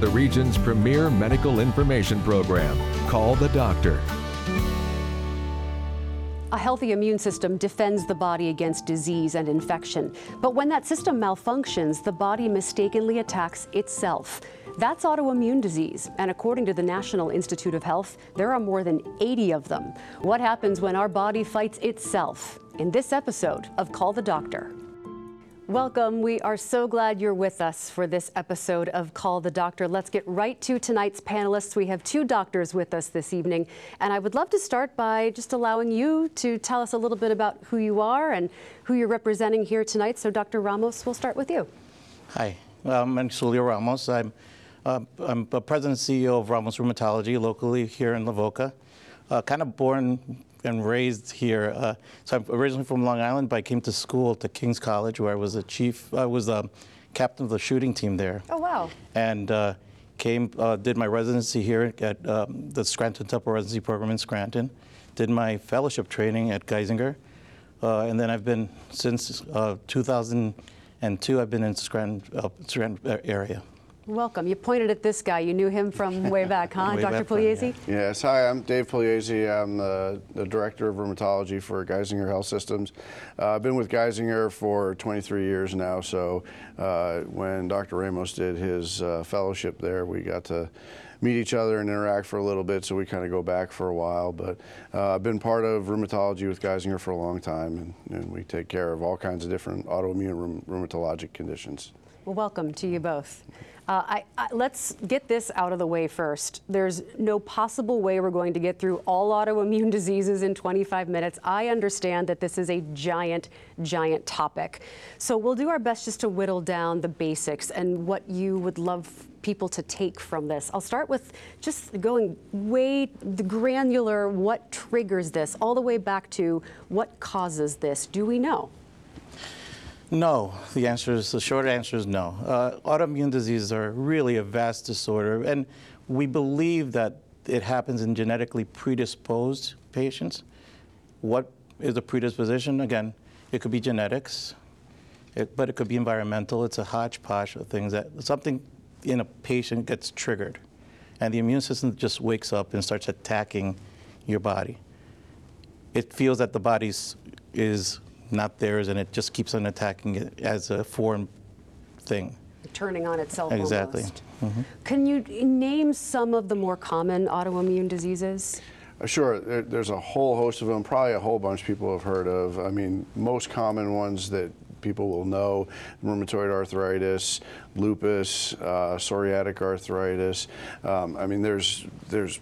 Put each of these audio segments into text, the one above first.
the region's premier medical information program. Call the doctor. A healthy immune system defends the body against disease and infection. But when that system malfunctions, the body mistakenly attacks itself. That's autoimmune disease, and according to the National Institute of Health, there are more than 80 of them. What happens when our body fights itself? In this episode of Call the Doctor. Welcome. We are so glad you're with us for this episode of Call the Doctor. Let's get right to tonight's panelists. We have two doctors with us this evening, and I would love to start by just allowing you to tell us a little bit about who you are and who you're representing here tonight. So, Dr. Ramos, we'll start with you. Hi, name Julio Ramos. I'm, uh, I'm the president and CEO of Ramos Rheumatology locally here in Lavoca. Uh, kind of born and raised here. Uh, so I'm originally from Long Island, but I came to school to King's College where I was a chief, I was a captain of the shooting team there. Oh, wow. And uh, came, uh, did my residency here at um, the Scranton Temple Residency Program in Scranton. Did my fellowship training at Geisinger. Uh, and then I've been, since uh, 2002, I've been in Scranton, uh, Scranton area. Welcome. You pointed at this guy. You knew him from way back, huh? Way Dr. back when, Pugliese? yeah. Yes, hi, I'm Dave Pugliese. I'm the, the Director of Rheumatology for Geisinger Health Systems. Uh, I've been with Geisinger for 23 years now, so uh, when Dr. Ramos did his uh, fellowship there, we got to meet each other and interact for a little bit, so we kind of go back for a while. But uh, I've been part of rheumatology with Geisinger for a long time, and, and we take care of all kinds of different autoimmune rheum- rheumatologic conditions. Well, welcome to you both. Uh, I, I, let's get this out of the way first. There's no possible way we're going to get through all autoimmune diseases in 25 minutes. I understand that this is a giant, giant topic. So we'll do our best just to whittle down the basics and what you would love people to take from this. I'll start with just going way the granular what triggers this, all the way back to what causes this. Do we know? No, the answer is the short answer is no. Uh, autoimmune diseases are really a vast disorder, and we believe that it happens in genetically predisposed patients. What is a predisposition? Again, it could be genetics, it, but it could be environmental. It's a hodgepodge of things that something in a patient gets triggered, and the immune system just wakes up and starts attacking your body. It feels that the body is not theirs, and it just keeps on attacking it as a foreign thing. Turning on itself Exactly. almost. Can you name some of the more common autoimmune diseases? Uh, Sure, there, there's a whole host of them, probably a whole bunch of people have heard of. I mean, most common ones that people will know rheumatoid arthritis, lupus, uh, psoriatic arthritis. Um, I mean, there's, there's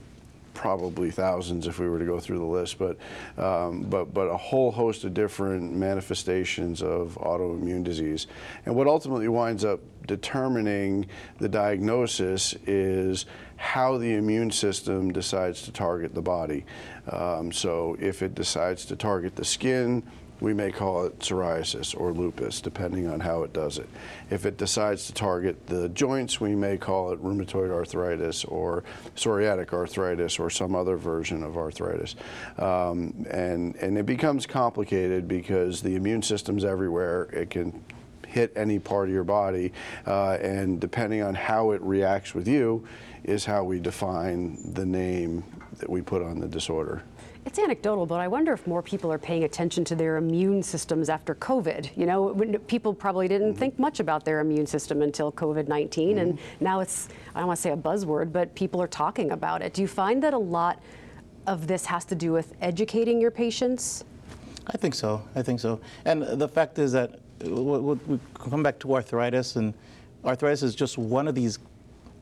probably thousands if we were to go through the list, but, um, but, but a whole host of different manifestations of autoimmune disease. And what ultimately winds up determining the diagnosis is how the immune system decides to target the body. Um, so if it decides to target the skin, we may call it psoriasis or lupus, depending on how it does it. If it decides to target the joints, we may call it rheumatoid arthritis or psoriatic arthritis or some other version of arthritis. Um, and, and it becomes complicated because the immune system's everywhere. It can hit any part of your body, uh, and depending on how it reacts with you, is how we define the name that we put on the disorder. It's anecdotal, but I wonder if more people are paying attention to their immune systems after COVID. You know, people probably didn't mm-hmm. think much about their immune system until COVID 19, and mm-hmm. now it's, I don't want to say a buzzword, but people are talking about it. Do you find that a lot of this has to do with educating your patients? I think so. I think so. And the fact is that we come back to arthritis, and arthritis is just one of these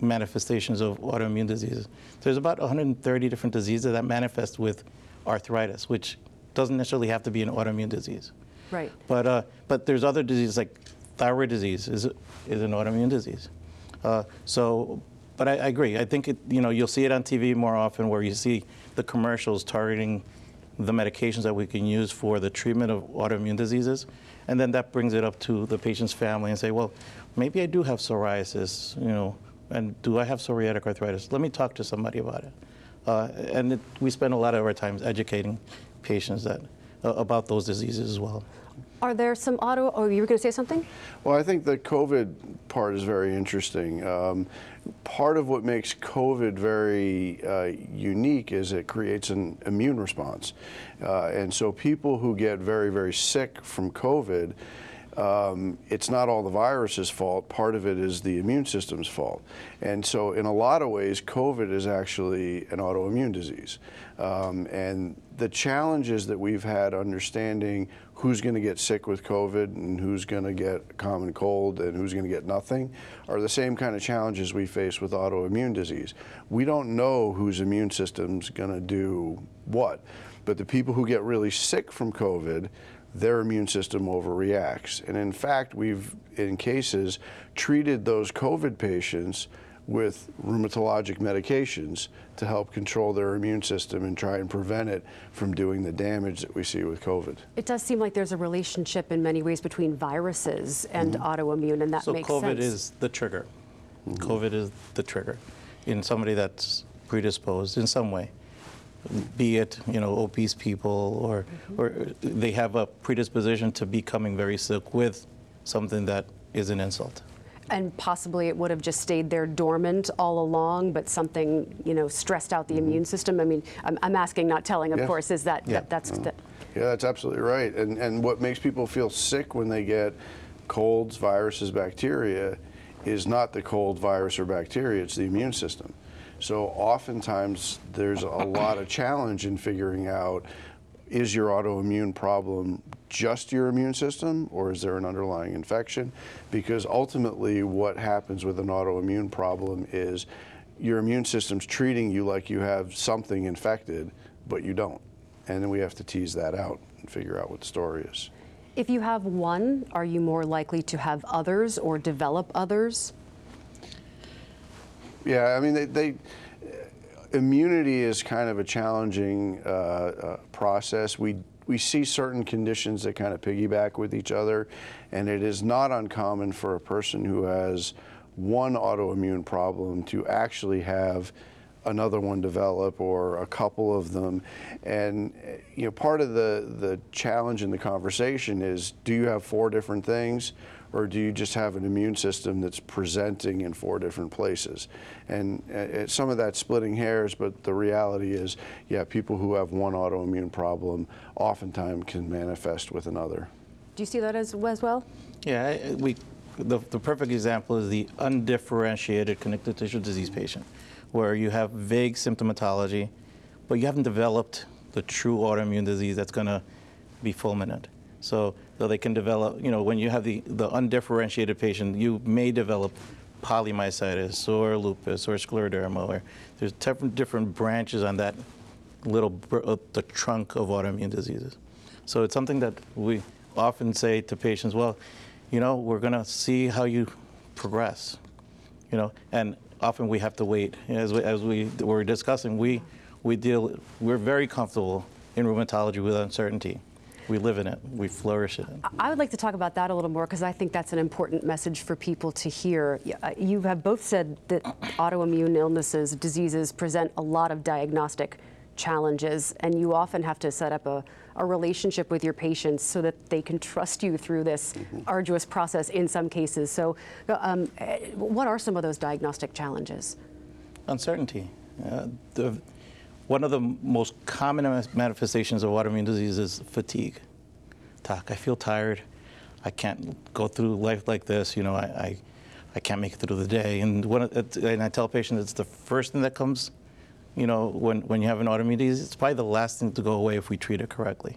manifestations of autoimmune diseases. There's about 130 different diseases that manifest with arthritis, which doesn't necessarily have to be an autoimmune disease. Right. But, uh, but there's other diseases like thyroid disease is, is an autoimmune disease. Uh, so, but I, I agree. I think it, you know you'll see it on TV more often where you see the commercials targeting the medications that we can use for the treatment of autoimmune diseases, and then that brings it up to the patient's family and say, well, maybe I do have psoriasis, you know, and do I have psoriatic arthritis? Let me talk to somebody about it. Uh, and it, we spend a lot of our time educating patients that uh, about those diseases as well. Are there some auto, oh, you were going to say something? Well, I think the COVID part is very interesting. Um, part of what makes COVID very uh, unique is it creates an immune response. Uh, and so people who get very, very sick from COVID, um, it's not all the virus's fault. Part of it is the immune system's fault. And so, in a lot of ways, COVID is actually an autoimmune disease. Um, and the challenges that we've had understanding who's going to get sick with COVID and who's going to get common cold and who's going to get nothing are the same kind of challenges we face with autoimmune disease. We don't know whose immune system's going to do what, but the people who get really sick from COVID, their immune system overreacts. And in fact, we've, in cases, treated those COVID patients with rheumatologic medications to help control their immune system and try and prevent it from doing the damage that we see with COVID. It does seem like there's a relationship in many ways between viruses and mm-hmm. autoimmune, and that So makes COVID sense. is the trigger. Mm-hmm. COVID is the trigger in somebody that's predisposed in some way, be it you know obese people or mm-hmm. or they have a predisposition to becoming very sick with something that is an insult. And possibly it would have just stayed there dormant all along, but something, you know, stressed out the mm-hmm. immune system. I mean, I'm, I'm asking, not telling, of Yeah. course, is that, Yeah. that that's, mm-hmm. that, Yeah, that's absolutely right. And, and what makes people feel sick when they get colds, viruses, bacteria is not the cold, virus, or bacteria, it's the immune system. So oftentimes there's a lot of challenge in figuring out is your autoimmune problem just your immune system or is there an underlying infection? Because ultimately, what happens with an autoimmune problem is your immune system's treating you like you have something infected, but you don't. And then we have to tease that out and figure out what the story is. if you have one, are you more likely to have others or develop others? Yeah, I mean, they, they immunity is kind of a challenging uh, uh, process. We we see certain conditions that kind of piggyback with each other, and it is not uncommon for a person who has one autoimmune problem to actually have another one develop or a couple of them and you know part of the the challenge in the conversation is do you have four different things or do you just have an immune system that's presenting in four different places? And uh, uh, some of that's splitting hairs, but the reality is, yeah, people who have one autoimmune problem oftentimes can manifest with another. Do you see that as, as well? Yeah, I- I- we, the, the perfect example is the undifferentiated connective tissue disease patient, where you have vague symptomatology, but you haven't developed the true autoimmune disease that's going to be fulminant. So, so they can develop, you know, when you have the, the undifferentiated patient, you may develop polymyositis or lupus or scleroderma, or there's different, different branches on that little uh, the trunk of autoimmune diseases. So it's something that we often say to patients, well, you know, we're going to see how you progress, you know, and often we have to wait. As we, as we were discussing, we, we deal, we're very comfortable in rheumatology with uncertainty. We live in it, we flourish in it. I would like to talk about that a little more because I think that's an important message for people to hear. Uh, You have both said that autoimmune illnesses, diseases present a lot of diagnostic challenges, and you often have to set up a, a relationship with your patients so that they can trust you through this arduous process in some cases. So, uh, um, eh, what are some of those diagnostic challenges? Uncertainty. Uh, the, one of the most common manifestations of autoimmune disease is fatigue. Doc, I feel tired. I can't go through life like this. You know, I, I, I can't make it through the day. And, of- it's- and I tell patients it's the first thing that comes, you know, when, when you have an autoimmune disease. It's probably the last thing to go away if we treat it correctly.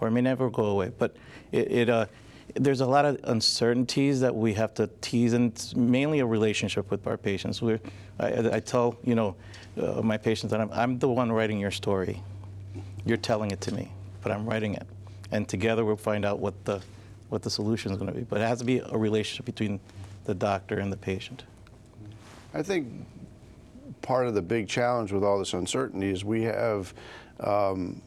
Or it may never go away. But it, it uh, there's a lot of uncertainties that we have to tease, and it's mainly a relationship with our patients. We're, I, I tell you know uh, my patients that I'm, I'm the one writing your story. You're telling it to me, but I'm writing it, and together we'll find out what the what the solution is going to be. But it has to be a relationship between the doctor and the patient. I think part of the big challenge with all this uncertainty is we have um,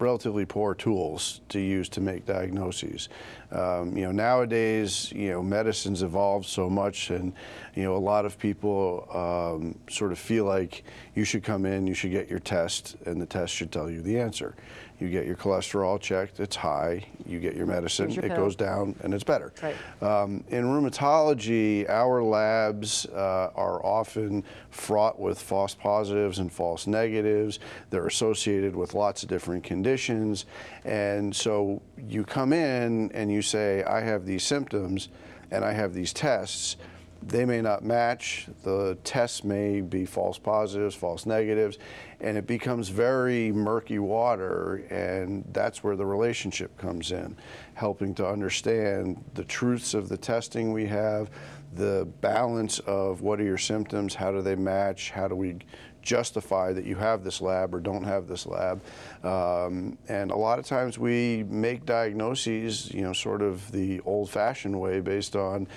relatively poor tools to use to make diagnoses. Um, you know, nowadays, you know, medicine's evolved so much, and you know, a lot of people um, sort of feel like you should come in, you should get your test, and the test should tell you the answer. You get your cholesterol checked, it's high. You get your medicine, your it pill. goes down, and it's better. Right. Um, in rheumatology, our labs uh, are often fraught with false positives and false negatives. They're associated with lots of different conditions. And so you come in and you say, I have these symptoms and I have these tests. They may not match. The tests may be false positives, false negatives, and it becomes very murky water. And that's where the relationship comes in, helping to understand the truths of the testing we have, the balance of what are your symptoms, how do they match, how do we justify that you have this lab or don't have this lab. Um, and a lot of times we make diagnoses, you know, sort of the old fashioned way based on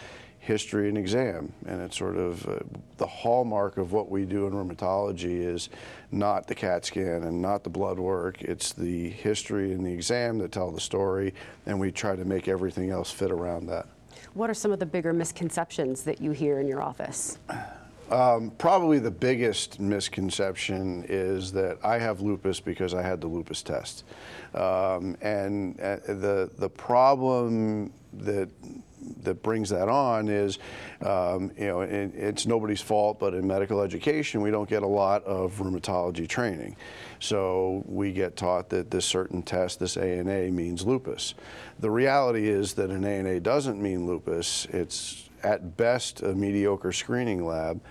history and exam. And it's sort of uh, the hallmark of what we do in rheumatology is not the CAT scan and not the blood work. It's the history and the exam that tell the story, and we try to make everything else fit around that. What are some of the bigger misconceptions that you hear in your office? Um, probably the biggest misconception is that I have lupus because I had the lupus test, um, and uh, the the problem that that brings that on is, um, you know, it, it's nobody's fault, but in medical education we don't get a lot of rheumatology training, so we get taught that this certain test, this ANA, means lupus. The reality is that an ANA doesn't mean lupus. It's at best a mediocre screening lab.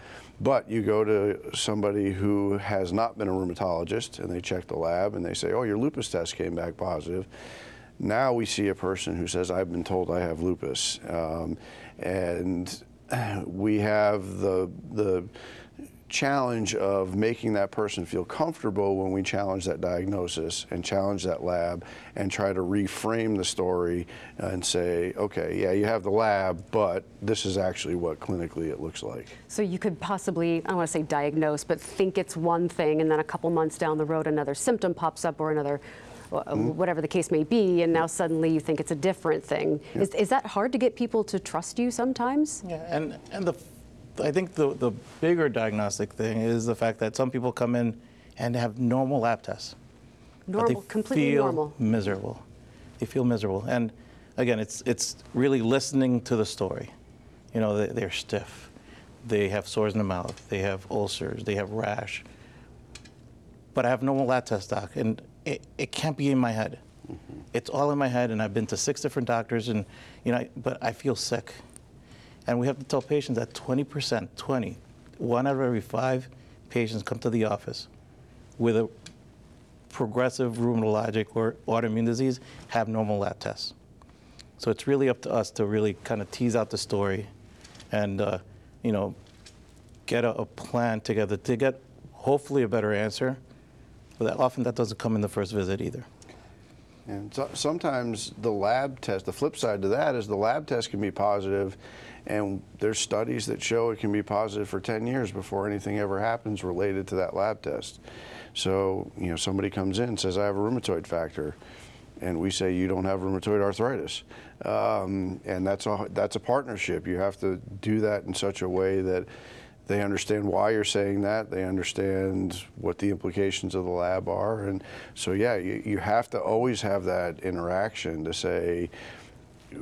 But you go to somebody who has not been a rheumatologist and they check the lab and they say, oh, your lupus test came back positive. Now we see a person who says, I've been told I have lupus. Um, and we have the, the challenge of making that person feel comfortable when we challenge that diagnosis and challenge that lab and try to reframe the story and say, okay, yeah, you have the lab, but this is actually what clinically it looks like. So you could possibly, I don't want to say diagnose, but think it's one thing, and then a couple months down the road, another symptom pops up or another, uh, Mm-hmm. whatever the case may be, and now suddenly you think it's a different thing. Is, is that hard to get people to trust you sometimes? Yeah, and, and the, I think the, the bigger diagnostic thing is the fact that some people come in and have normal lab tests. but Normal, they completely feel normal. miserable. They feel miserable. And again, it's, it's really listening to the story. You know, they, they're stiff. They have sores in the mouth. They have ulcers. They have rash. But I have normal lab test, doc, and it, it can't be in my head. It's all in my head, and I've been to six different doctors, and you know, but I feel sick. And we have to tell patients that 20%, 20, one out of every five patients come to the office with a progressive rheumatologic or autoimmune disease have normal lab tests. So it's really up to us to really kind of tease out the story and, uh, you know, get a, a plan together to get hopefully a better answer. But that, often that doesn't come in the first visit either. And so, sometimes the lab test, the flip side to that is the lab test can be positive, and there's studies that show it can be positive for 10 years before anything ever happens related to that lab test. So, you know, somebody comes in and says, I have a rheumatoid factor, and we say, you don't have rheumatoid arthritis. Um, and that's a, that's a partnership. You have to do that in such a way that they understand why you're saying that. They understand what the implications of the lab are. And so, yeah, you, you have to always have that interaction to say,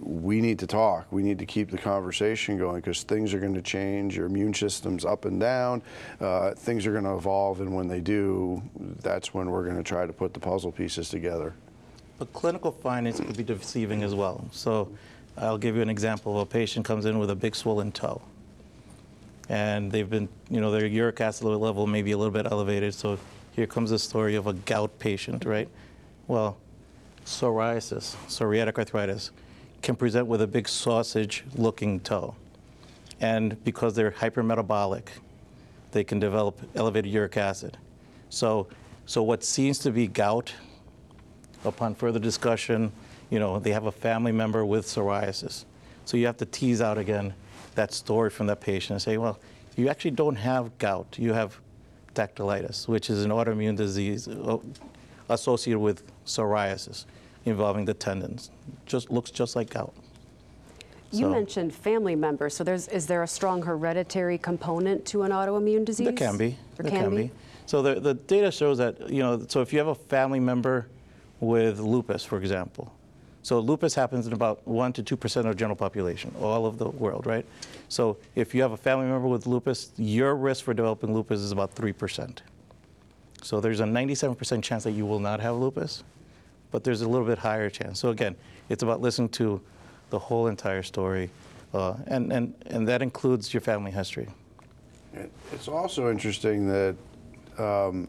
we need to talk. We need to keep the conversation going because things are going to change. Your immune system's up and down. Uh, things are going to evolve. And when they do, that's when we're going to try to put the puzzle pieces together. But clinical findings could be deceiving as well. So I'll give you an example of a patient comes in with a big swollen toe. And they've been, you know, their uric acid level may be a little bit elevated. So here comes the story of a gout patient, right? Well, psoriasis, psoriatic arthritis, can present with a big sausage looking toe. And because they're hypermetabolic, they can develop elevated uric acid. So, so what seems to be gout upon further discussion, you know, they have a family member with psoriasis. So you have to tease out again that story from that patient and say, well, you actually don't have gout, you have dactylitis, which is an autoimmune disease uh, associated with psoriasis involving the tendons. Just looks just like gout. You So- mentioned family members. So there's, is there a strong hereditary component to an autoimmune disease? There can be. There There can be. So the, the data shows that, you know, so if you have a family member with lupus, for example. So lupus happens in about 1 to 2% of the general population, all of the world, right? So if you have a family member with lupus, your risk for developing lupus is about 3%. So there's a 97% chance that you will not have lupus, but there's a little bit higher chance. So again, it's about listening to the whole entire story, uh, and, and, and that includes your family history. It's also interesting that um,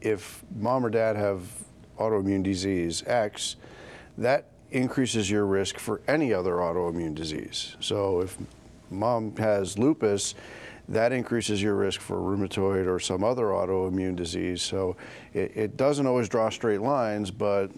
if mom or dad have autoimmune disease X, that increases your risk for any other autoimmune disease. So if mom has lupus, that increases your risk for rheumatoid or some other autoimmune disease. So it, it doesn't always draw straight lines, but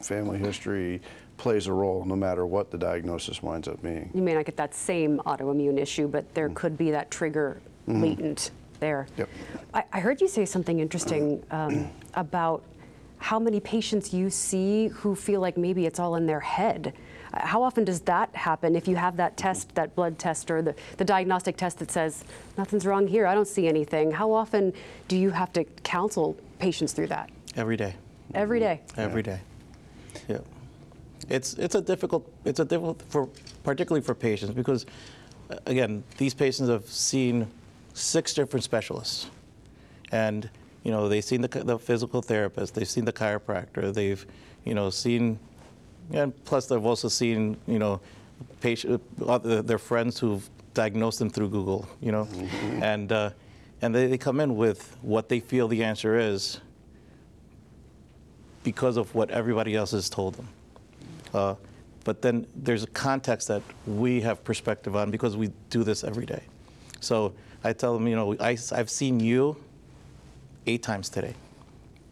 family history plays a role no matter what the diagnosis winds up being. You may not get that same autoimmune issue, but there could be that trigger latent there. Yep. I, I heard you say something interesting um, about how many patients you see who feel like maybe it's all in their head. How often does that happen if you have that test, that blood test, or the, the diagnostic test that says, nothing's wrong here, I don't see anything? How often do you have to counsel patients through that? Every day. Every day. Every day. Yeah. It's it's a difficult it's a difficult for particularly for patients because again these patients have seen six different specialists, and you know they've seen the, the physical therapist, they've seen the chiropractor, they've you know seen, and plus they've also seen you know patient other, their friends who've diagnosed them through Google, you know, and uh, and they, they come in with what they feel the answer is because of what everybody else has told them. Uh, but then there's a context that we have perspective on because we do this every day. So I tell them, you know, I, I, have seen you eight times today,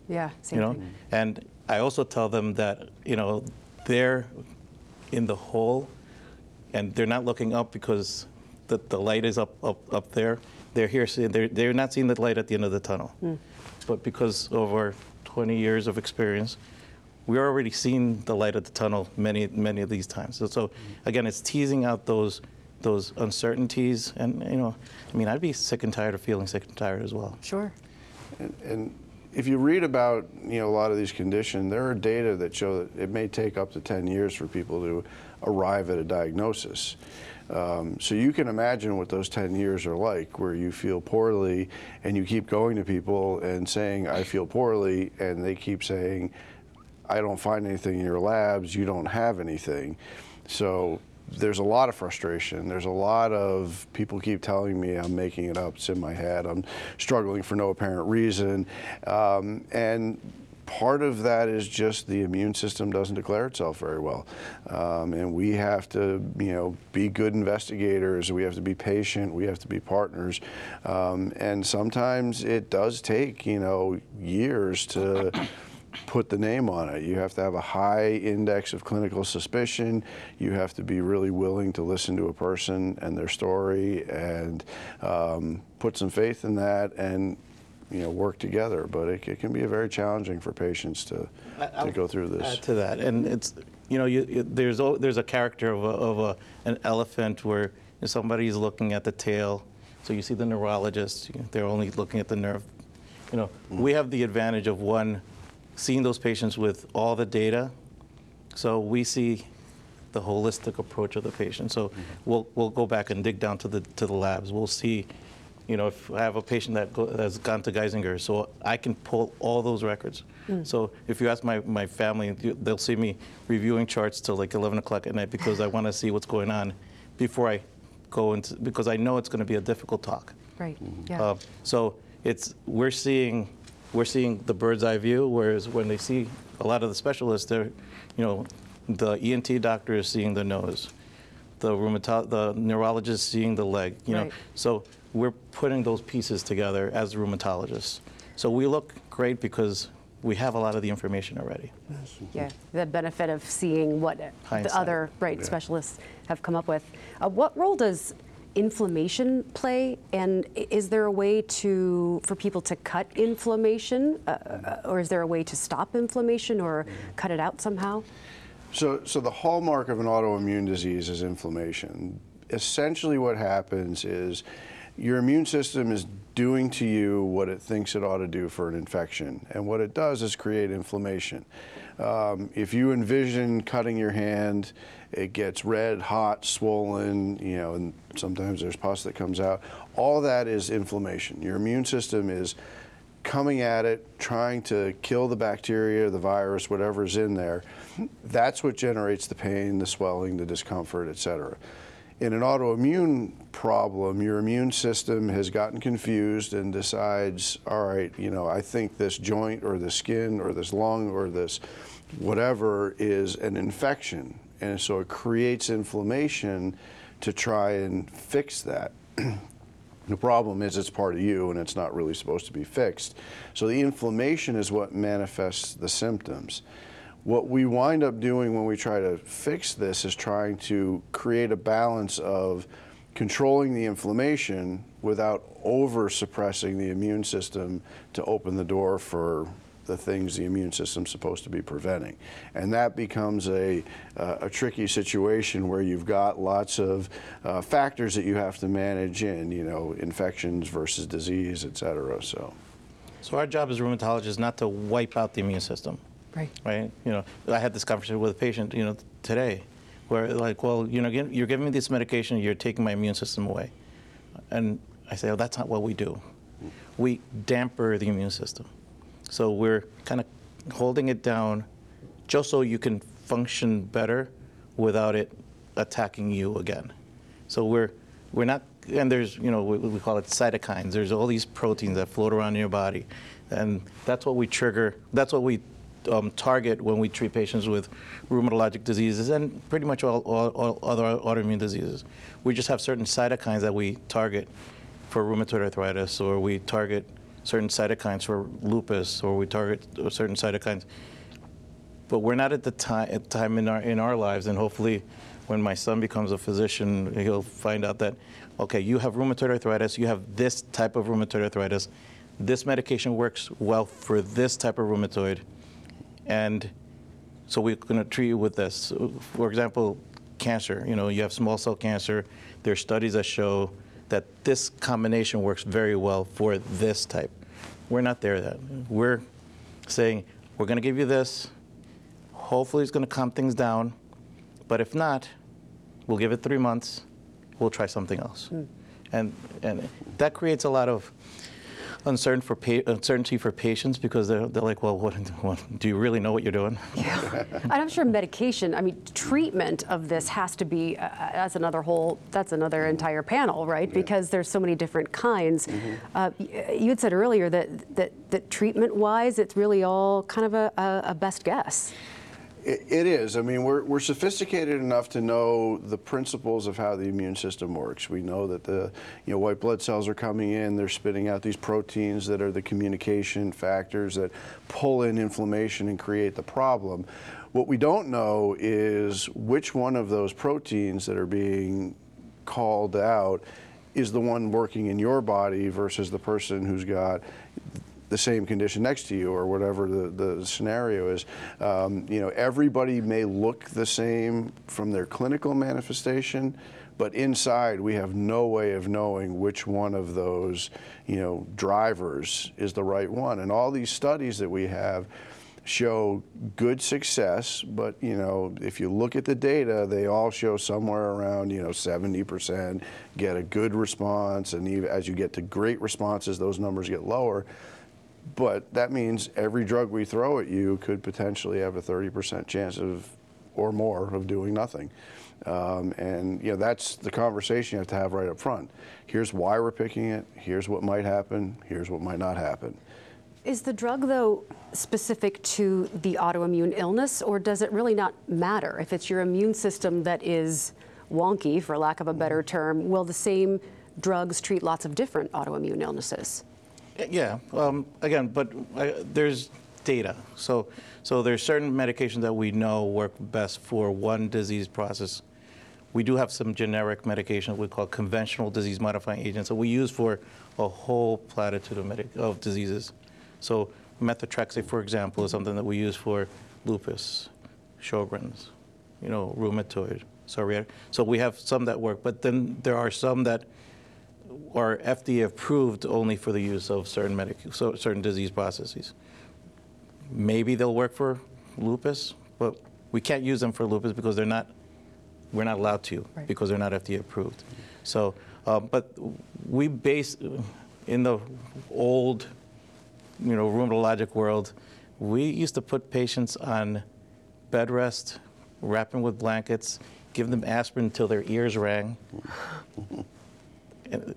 Yeah, same you know, thing. and I also tell them that, you know, they're in the hole and they're not looking up because the, the light is up, up, up there. They're here, seeing, they're, they're not seeing the light at the end of the tunnel. Hmm. But because of our 20 years of experience, we're already seeing the light at the tunnel many, many of these times. So, so again, it's teasing out those, those uncertainties. And, you know, I mean, I'd be sick and tired of feeling sick and tired as well. Sure. And if you read about you know a lot of these conditions, there are data that show that it may take up to 10 years for people to arrive at a diagnosis. Um, so you can imagine what those 10 years are like, where you feel poorly and you keep going to people and saying, I feel poorly, and they keep saying, I don't find anything in your labs, you don't have anything. So there's a lot of frustration. There's a lot of people keep telling me I'm making it up. It's in my head. I'm struggling for no apparent reason. Um, and part of that is just the immune system doesn't declare itself very well. Um, and we have to, you know, be good investigators. We have to be patient. We have to be partners. Um, and sometimes it does take, you know, years to put the name on it. You have to have a high index of clinical suspicion. You have to be really willing to listen to a person and their story and um, put some faith in that and you know work together. But it, it can be very challenging for patients to, to go through this. Add to that, and it's you know you, you, there's there's a character of, a, of a, an elephant where somebody's looking at the tail, so you see the neurologist, they're only looking at the nerve. You know, we have the advantage of one, seeing those patients with all the data, so we see the holistic approach of the patient. So mm-hmm. we'll we'll go back and dig down to the to the labs. We'll see. You know, if I have a patient that go, has gone to Geisinger, so I can pull all those records. Mm. So if you ask my, my family, they'll see me reviewing charts till like 11 o'clock at night because I want to see what's going on before I go into, because I know it's going to be a difficult talk. Right. Mm-hmm. Yeah. Uh, so it's we're seeing we're seeing the bird's eye view, whereas when they see a lot of the specialists, they're, you know, the ENT doctor is seeing the nose, the rheumato- the neurologist seeing the leg, you know. Right. So we're putting those pieces together as rheumatologists. So we look great because we have a lot of the information already. Yeah, the benefit of seeing what the other right specialists have come up with. Uh, what role does inflammation play, and is there a way to for people to cut inflammation, uh, uh, or is there a way to stop inflammation or cut it out somehow? So, so the hallmark of an autoimmune disease is inflammation. Essentially, what happens is your immune system is doing to you what it thinks it ought to do for an infection. And what it does is create inflammation. Um, if you envision cutting your hand, it gets red, hot, swollen, you know, and sometimes there's pus that comes out. All that is inflammation. Your immune system is coming at it, trying to kill the bacteria, the virus, whatever's in there. That's what generates the pain, the swelling, the discomfort, et cetera. In an autoimmune problem, your immune system has gotten confused and decides, all right, you know, I think this joint or the skin or this lung or this whatever is an infection. And so it creates inflammation to try and fix that. The problem is it's part of you and it's not really supposed to be fixed. So the inflammation is what manifests the symptoms. What we wind up doing when we try to fix this is trying to create a balance of controlling the inflammation without over suppressing the immune system to open the door for the things the immune system's supposed to be preventing. And that becomes a, uh, a tricky situation where you've got lots of uh, factors that you have to manage in, you know, infections versus disease, et cetera. So. So our job as rheumatologists is not to wipe out the immune system. Right. Right? You know, I had this conversation with a patient, you know, today, where like, well, you know, you're giving me this medication, you're taking my immune system away. And I say, oh, that's not what we do. We damper the immune system. So we're kind of holding it down just so you can function better without it attacking you again. So we're we're not and there's you know we, we call it cytokines. There's all these proteins that float around in your body, and that's what we trigger. That's what we um, target when we treat patients with rheumatologic diseases and pretty much all, all, all other autoimmune diseases. We just have certain cytokines that we target for rheumatoid arthritis, or we target certain cytokines for lupus, or we target certain cytokines. But we're not at the time, at time in our in our lives, and hopefully, when my son becomes a physician, he'll find out that, okay, you have rheumatoid arthritis, you have this type of rheumatoid arthritis, this medication works well for this type of rheumatoid, and so we're going to treat you with this. For example, cancer. You know, you have small cell cancer. There are studies that show that this combination works very well for this type. We're not there yet. We're saying we're going to give you this. Hopefully, it's going to calm things down. But if not, we'll give it three months. We'll try something else. Hmm. And and that creates a lot of uncertain for pa- uncertainty for patients because they're, they're like, well, what, what, do you really know what you're doing? And I'm sure medication, I mean, treatment of this has to be, uh, that's another whole, that's another entire panel, right? Because there's so many different kinds. Uh, you had said earlier that, that, that treatment-wise, it's really all kind of a, a, a best guess. It, is. I mean, we're, we're sophisticated enough to know the principles of how the immune system works. We know that the you know white blood cells are coming in. They're spitting out these proteins that are the communication factors that pull in inflammation and create the problem. What we don't know is which one of those proteins that are being called out is the one working in your body versus the person who's got the same condition next to you or whatever the, the scenario is. Um, you know, everybody may look the same from their clinical manifestation, but inside we have no way of knowing which one of those, you know, drivers is the right one. And all these studies that we have show good success, but you know, if you look at the data, they all show somewhere around you know 70% get a good response, and even as you get to great responses, those numbers get lower. But that means every drug we throw at you could potentially have a 30% chance of, or more, of doing nothing. Um, and you know that's the conversation you have to have right up front. Here's why we're picking it. Here's what might happen. Here's what might not happen. Is the drug, though, specific to the autoimmune illness, or does it really not matter? If it's your immune system that is wonky, for lack of a better term, will the same drugs treat lots of different autoimmune illnesses? Yeah. Um, again, but uh, there's data. So, so there's certain medications that we know work best for one disease process. We do have some generic medications we call conventional disease modifying agents that we use for a whole platitude of, medic- of diseases. So methotrexate, for example, is something that we use for lupus, Sjogren's, you know, rheumatoid, psoriatic. So we have some that work, but then there are some that are FDA approved only for the use of certain medic, so certain disease processes. Maybe they'll work for lupus, but we can't use them for lupus because they're not, we're not allowed to Right. because they're not FDA approved. So, uh, but we base, in the old, you know, rheumatologic world, we used to put patients on bed rest, wrap them with blankets, give them aspirin until their ears rang. And,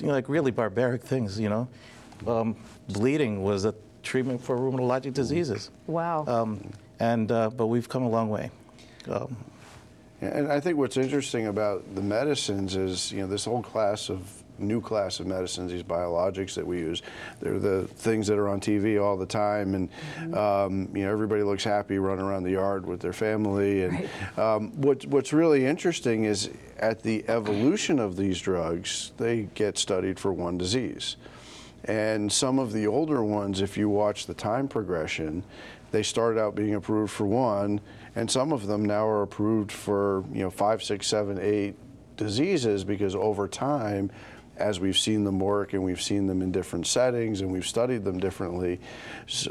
you know, like really barbaric things, you know. Um, bleeding was a treatment for rheumatologic diseases. Wow. Um, and, uh, but we've come a long way. Um, And I think what's interesting about the medicines is, you know, this whole class of new class of medicines, these biologics that we use, they're the things that are on TV all the time, and um, you know, everybody looks happy running around the yard with their family. And um, what, what's really interesting is at the evolution of these drugs, they get studied for one disease. And some of the older ones, if you watch the time progression, they started out being approved for one, and some of them now are approved for you know five, six, seven, eight diseases because over time, as we've seen them work and we've seen them in different settings and we've studied them differently,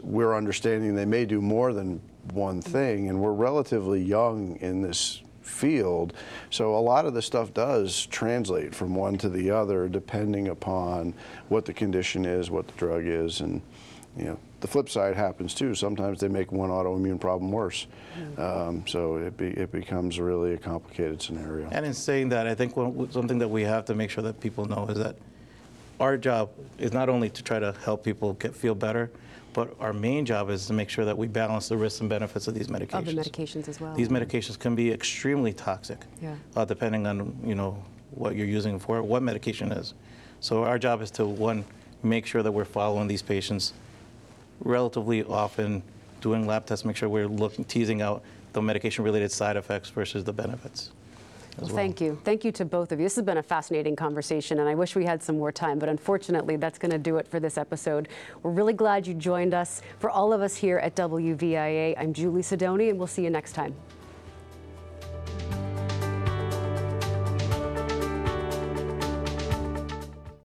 we're understanding they may do more than one thing, and we're relatively young in this field. So a lot of the stuff does translate from one to the other depending upon what the condition is, what the drug is, and you know the flip side happens too. Sometimes they make one autoimmune problem worse. Um, so it, be, it becomes really a complicated scenario. And in saying that, I think one, something that we have to make sure that people know is that our job is not only to try to help people get feel better, but our main job is to make sure that we balance the risks and benefits of these medications. Of the medications as well. These medications can be extremely toxic, Yeah. uh, depending on you know what you're using for what medication is. So our job is to one make sure that we're following these patients relatively often, doing lab tests, make sure we're looking teasing out the medication-related side effects versus the benefits. as well. Thank you. Thank you to both of you. This has been a fascinating conversation, and I wish we had some more time, but unfortunately, that's going to do it for this episode. We're really glad you joined us. For all of us here at WVIA, I'm Julie Sidoni, and we'll see you next time.